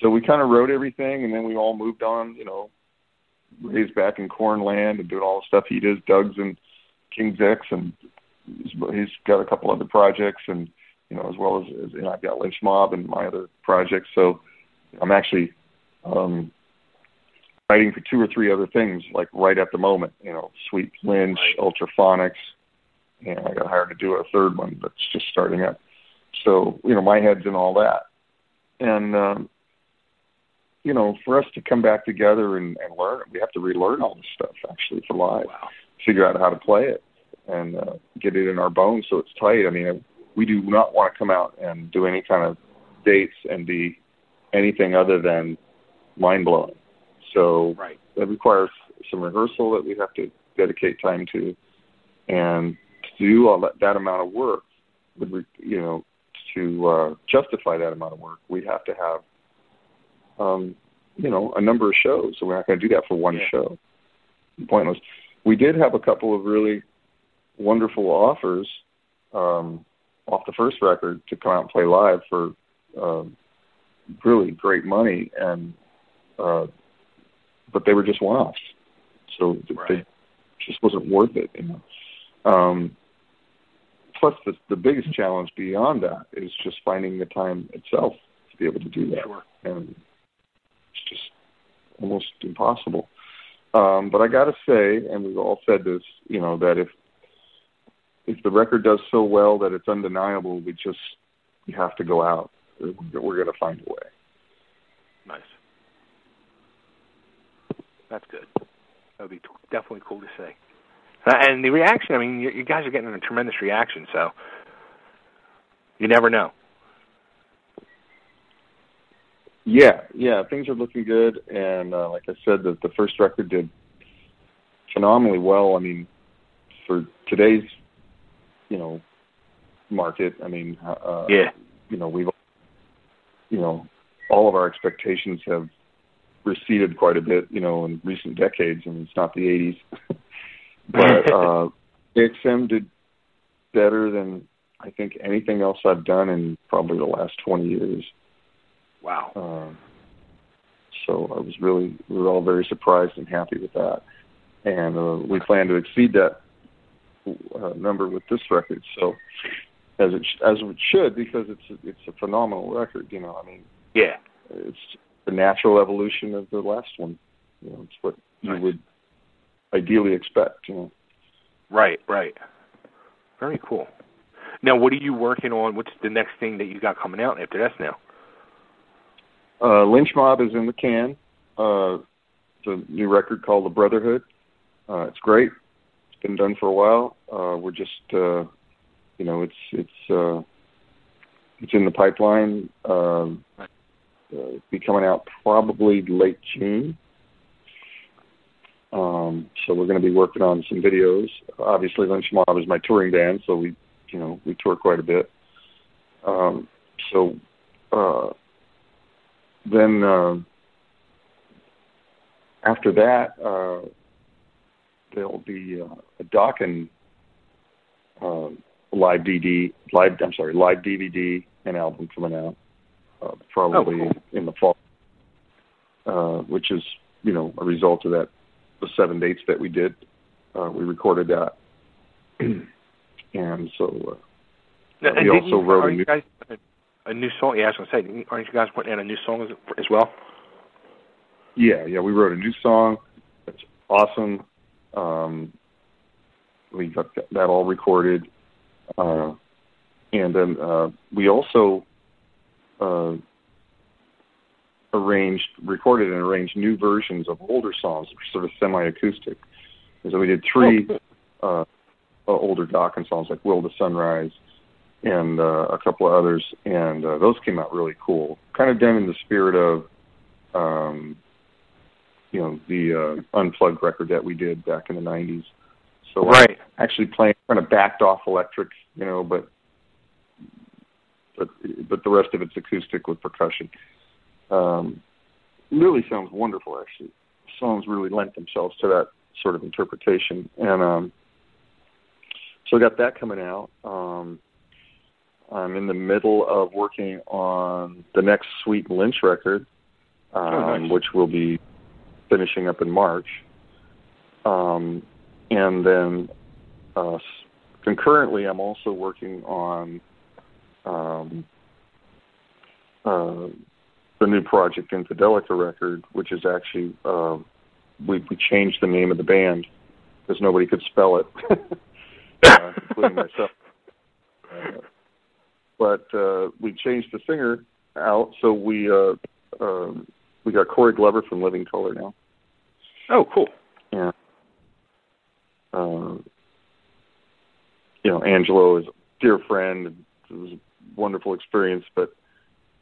So we kind of wrote everything, and then we all moved on. You know, Ray's back in Korn land and doing all the stuff he does. Doug's in King's X, and he's, he's got a couple other projects, and you know, as well as, as know, I've got Lynch Mob and my other projects. So I'm actually um, writing for two or three other things, like right at the moment. You know, Sweet Lynch, Ultraphonix, and I got hired to do a third one that's just starting up. So you know, my head's in all that, and um, you know, for us to come back together and, and learn, we have to relearn all this stuff actually for live. Figure out how to play it and uh, get it in our bones so it's tight. I mean, we do not want to come out and do any kind of dates and be anything other than mind blowing. So right. that requires some rehearsal that we have to dedicate time to, and to do all that, that amount of work would, re- you know, to uh, justify that amount of work, we'd have to have, um, you know, a number of shows. So we're not going to do that for one show. Pointless. We did have a couple of really wonderful offers um, off the first record to come out and play live for um, really great money, and uh, but they were just one-offs, so th- they just wasn't worth it. You know. Um, plus, the the biggest challenge beyond that is just finding the time itself to be able to do that, and it's just almost impossible. Um, but I got to say, and we've all said this, you know, that if if the record does so well that it's undeniable, we just we have to go out. We're, we're going to find a way. Nice. That's good. That would be t- definitely cool to see. Uh, and the reaction, I mean, you, you guys are getting a tremendous reaction, so you never know. Yeah, yeah, things are looking good, and uh, like I said, the, the first record did phenomenally well. I mean, for today's, you know, market, I mean, uh, Yeah. you know, we've, you know, all of our expectations have receded quite a bit, you know, in recent decades, and it's not the '80s, but uh, KXM did better than I think anything else I've done in probably the last 20 years. Wow. Um, so I was really, we were all very surprised and happy with that. And uh, we plan to exceed that uh, number with this record. So as it sh- as it should, because it's a, it's a phenomenal record. You know, I mean, Yeah. it's the natural evolution of the last one. You know, it's what you would ideally expect. You know. Right, right. Very cool. Now, what are you working on? What's the next thing that you got coming out after this now? Uh, Lynch Mob is in the can. Uh, it's a new record called The Brotherhood. Uh, it's great. It's been done for a while. Uh, we're just, uh, you know, it's it's uh, it's in the pipeline. Um, uh, be coming out probably late June. Um, so we're going to be working on some videos. Obviously, Lynch Mob is my touring band, so we, you know, we tour quite a bit. Um, so uh, then uh, after that, uh, there'll be uh, a Dokken uh, live DVD, live I'm sorry, live DVD and album coming out uh, probably Oh, in the fall, uh, which is you know a result of that the seven dates that we did. Uh, we recorded that, and so uh, we and didn't also you, wrote a new. guys a new song? Yeah, I was gonna say, aren't you guys putting out a new song as, as well? Yeah, yeah, we wrote a new song. It's awesome. Um, we got that, that all recorded, uh, and then uh, we also uh, arranged, recorded, and arranged new versions of older songs, sort of semi-acoustic. And so we did three uh, uh, older Dokken songs, like "Will to Sunrise," and uh, a couple of others, and uh, those came out really cool. Kind of done in the spirit of um, you know the uh, unplugged record that we did back in the '90s. So Right. I actually playing kind of backed off electric, you know, but but but the rest of it's acoustic with percussion. Um, really sounds wonderful, actually. Songs really lent themselves to that sort of interpretation, and um, so I got that coming out. Um, I'm in the middle of working on the next Sweet Lynch record, um, Oh, nice. which will be finishing up in March. Um, and then uh, concurrently, I'm also working on um, uh, the new project Infidelica record, which is actually uh, we, we changed the name of the band because nobody could spell it, uh, including myself. Uh, but uh, we changed the singer out, so we uh, um, we got Corey Glover from Living Colour now. Oh, cool. Yeah. Uh, you know, Angelo is a dear friend. It was a wonderful experience, but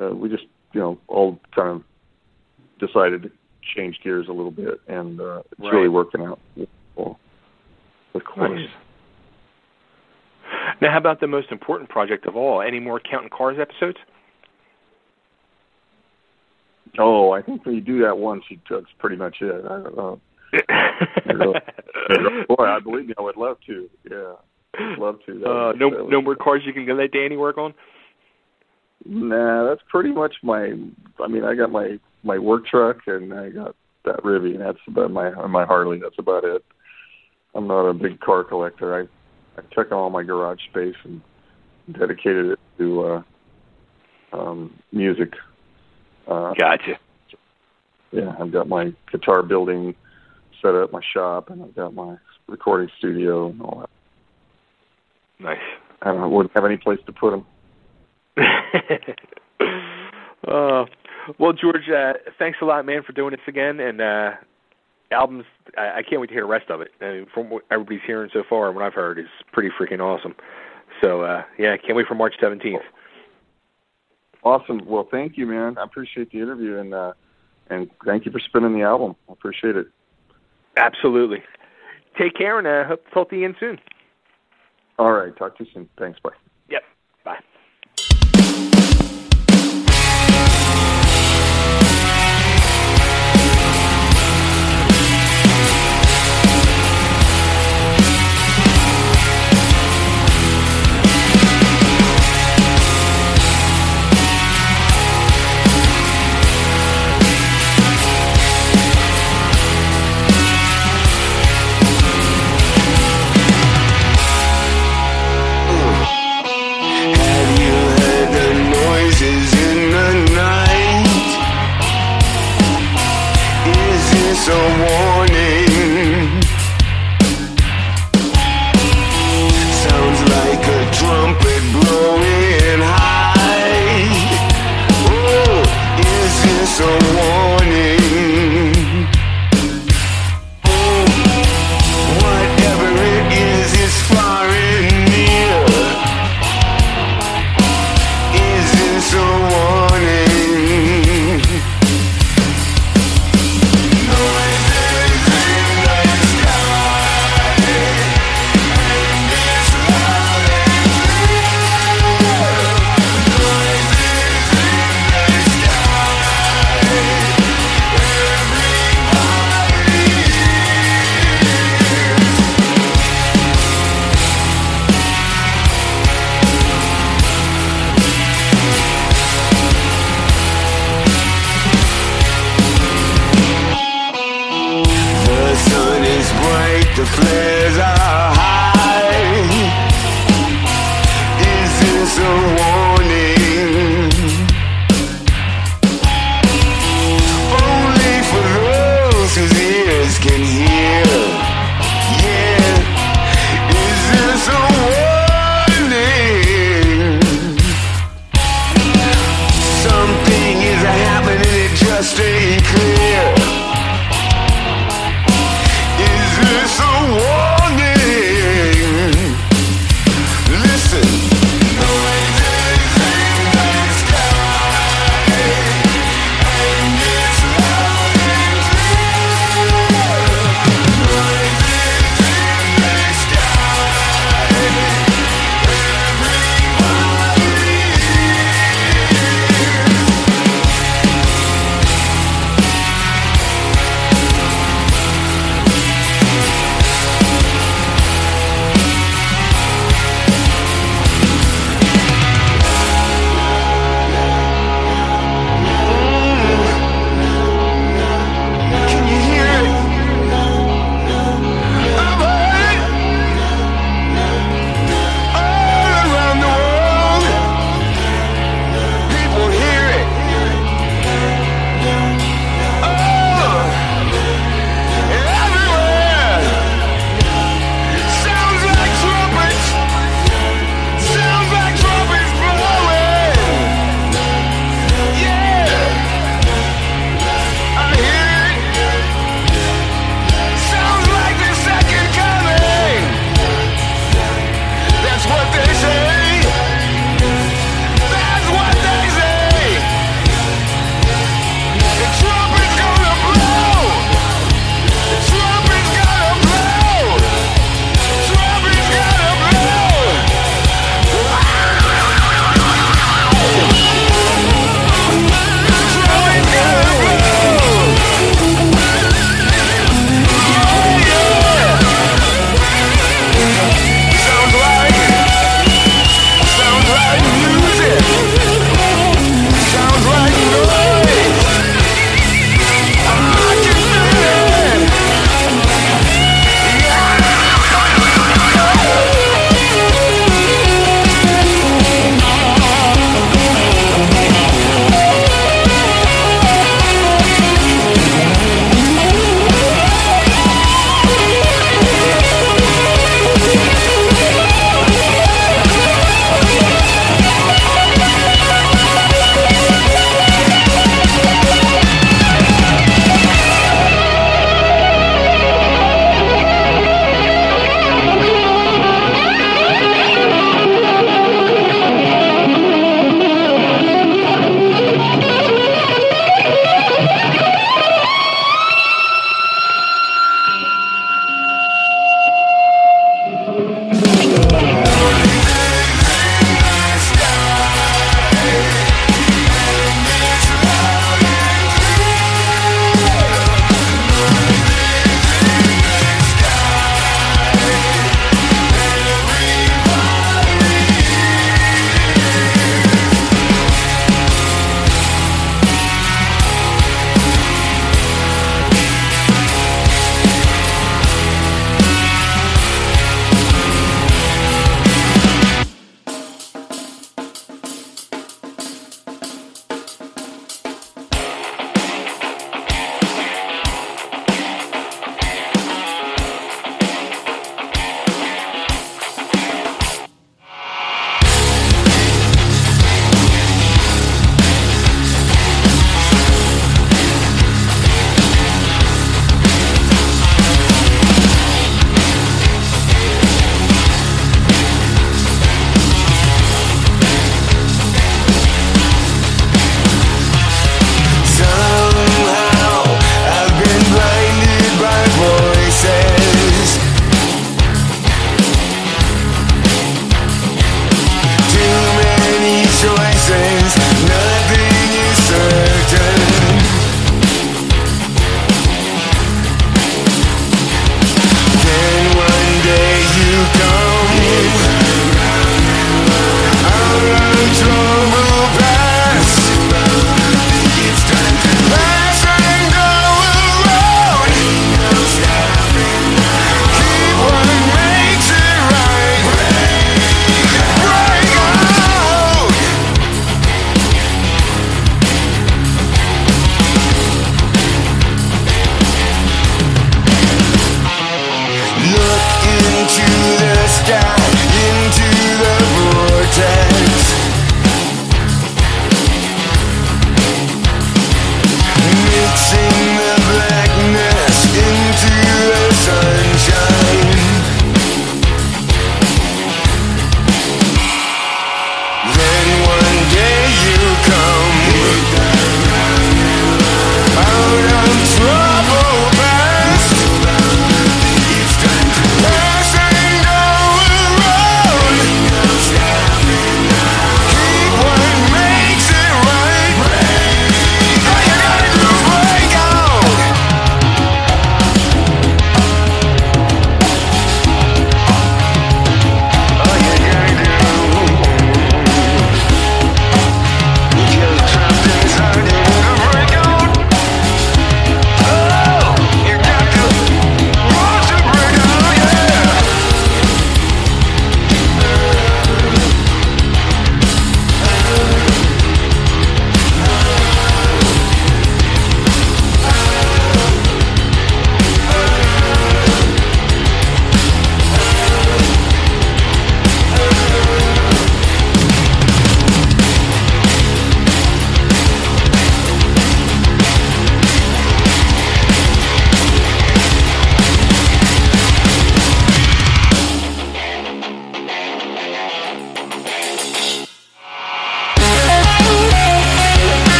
uh, we just, you know, all kind of decided to change gears a little bit, and uh, it's Right. really working out. Well, with Corey. Nice. Now, how about the most important project of all? Any more Counting Cars episodes? Oh, I think when you do that once, you, that's pretty much it. I don't know. Boy, I believe me, I would love to. Yeah, love to. Uh, no, no more cars you can let Danny work on. Nah, that's pretty much my. I mean, I got my my work truck and I got that Rivy, and that's about my my Harley. That's about it. I'm not a big car collector. I I took all my garage space and dedicated it to uh, um, music. Uh, gotcha. Yeah, I've got my guitar building set up, my shop, and I've got my recording studio and all that. Nice. I don't wouldn't have any place to put them. Uh, well, George, uh, thanks a lot, man, for doing this again. And uh, albums, I, I can't wait to hear the rest of it. I mean, from what everybody's hearing so far, and what I've heard is pretty freaking awesome. So, uh, yeah, can't wait for March 17th. Awesome. Well, thank you, man. I appreciate the interview and uh, and thank you for spinning the album. I appreciate it. Absolutely. Take care, and uh, hope to talk to you again soon. All right. Talk to you soon. Thanks. Bye.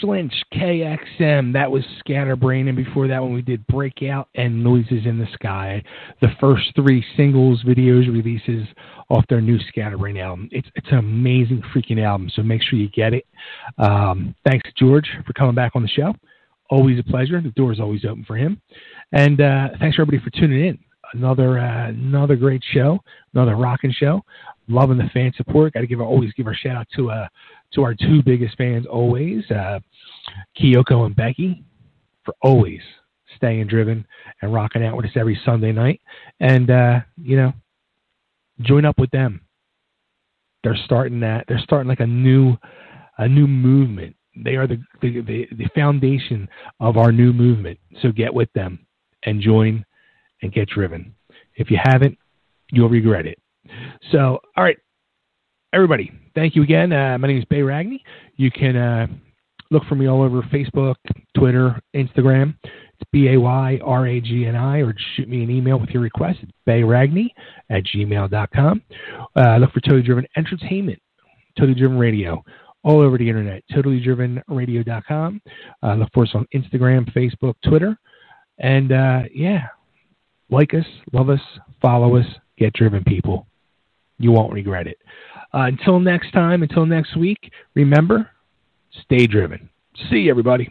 George Lynch, KXM. That was Scatterbrain, and before that one we did Breakout and Noises in the Sky, the first three singles, videos, releases off their new Scatterbrain album. It's it's an amazing freaking album, so make sure you get it. Um, thanks, George, for coming back on the show. Always a pleasure. The door is always open for him. And uh, thanks everybody for tuning in. Another uh, another great show, another rocking show. Loving the fan support. Got to give always give our shout out to uh, to our two biggest fans always, uh, Kyoko and Becky, for always staying driven and rocking out with us every Sunday night. And uh, you know, join up with them. They're starting that. They're starting like a new a new movement. They are the the, the, the foundation of our new movement. So get with them and join and get driven. If you haven't, you'll regret it. So, all right, everybody, thank you again. Uh, my name is Bay Ragni. You can uh, look for me all over Facebook, Twitter, Instagram. It's B A Y R A G N I, or shoot me an email with your request. It's bayragni at gmail.com. Uh, look for Totally Driven Entertainment, Totally Driven Radio, all over the internet, totallydrivenradio.com. Uh, look for us on Instagram, Facebook, Twitter. And uh, yeah, like us, love us, follow us, get driven, people. You won't regret it. Uh, until next time, until next week, remember, stay driven. See you, everybody.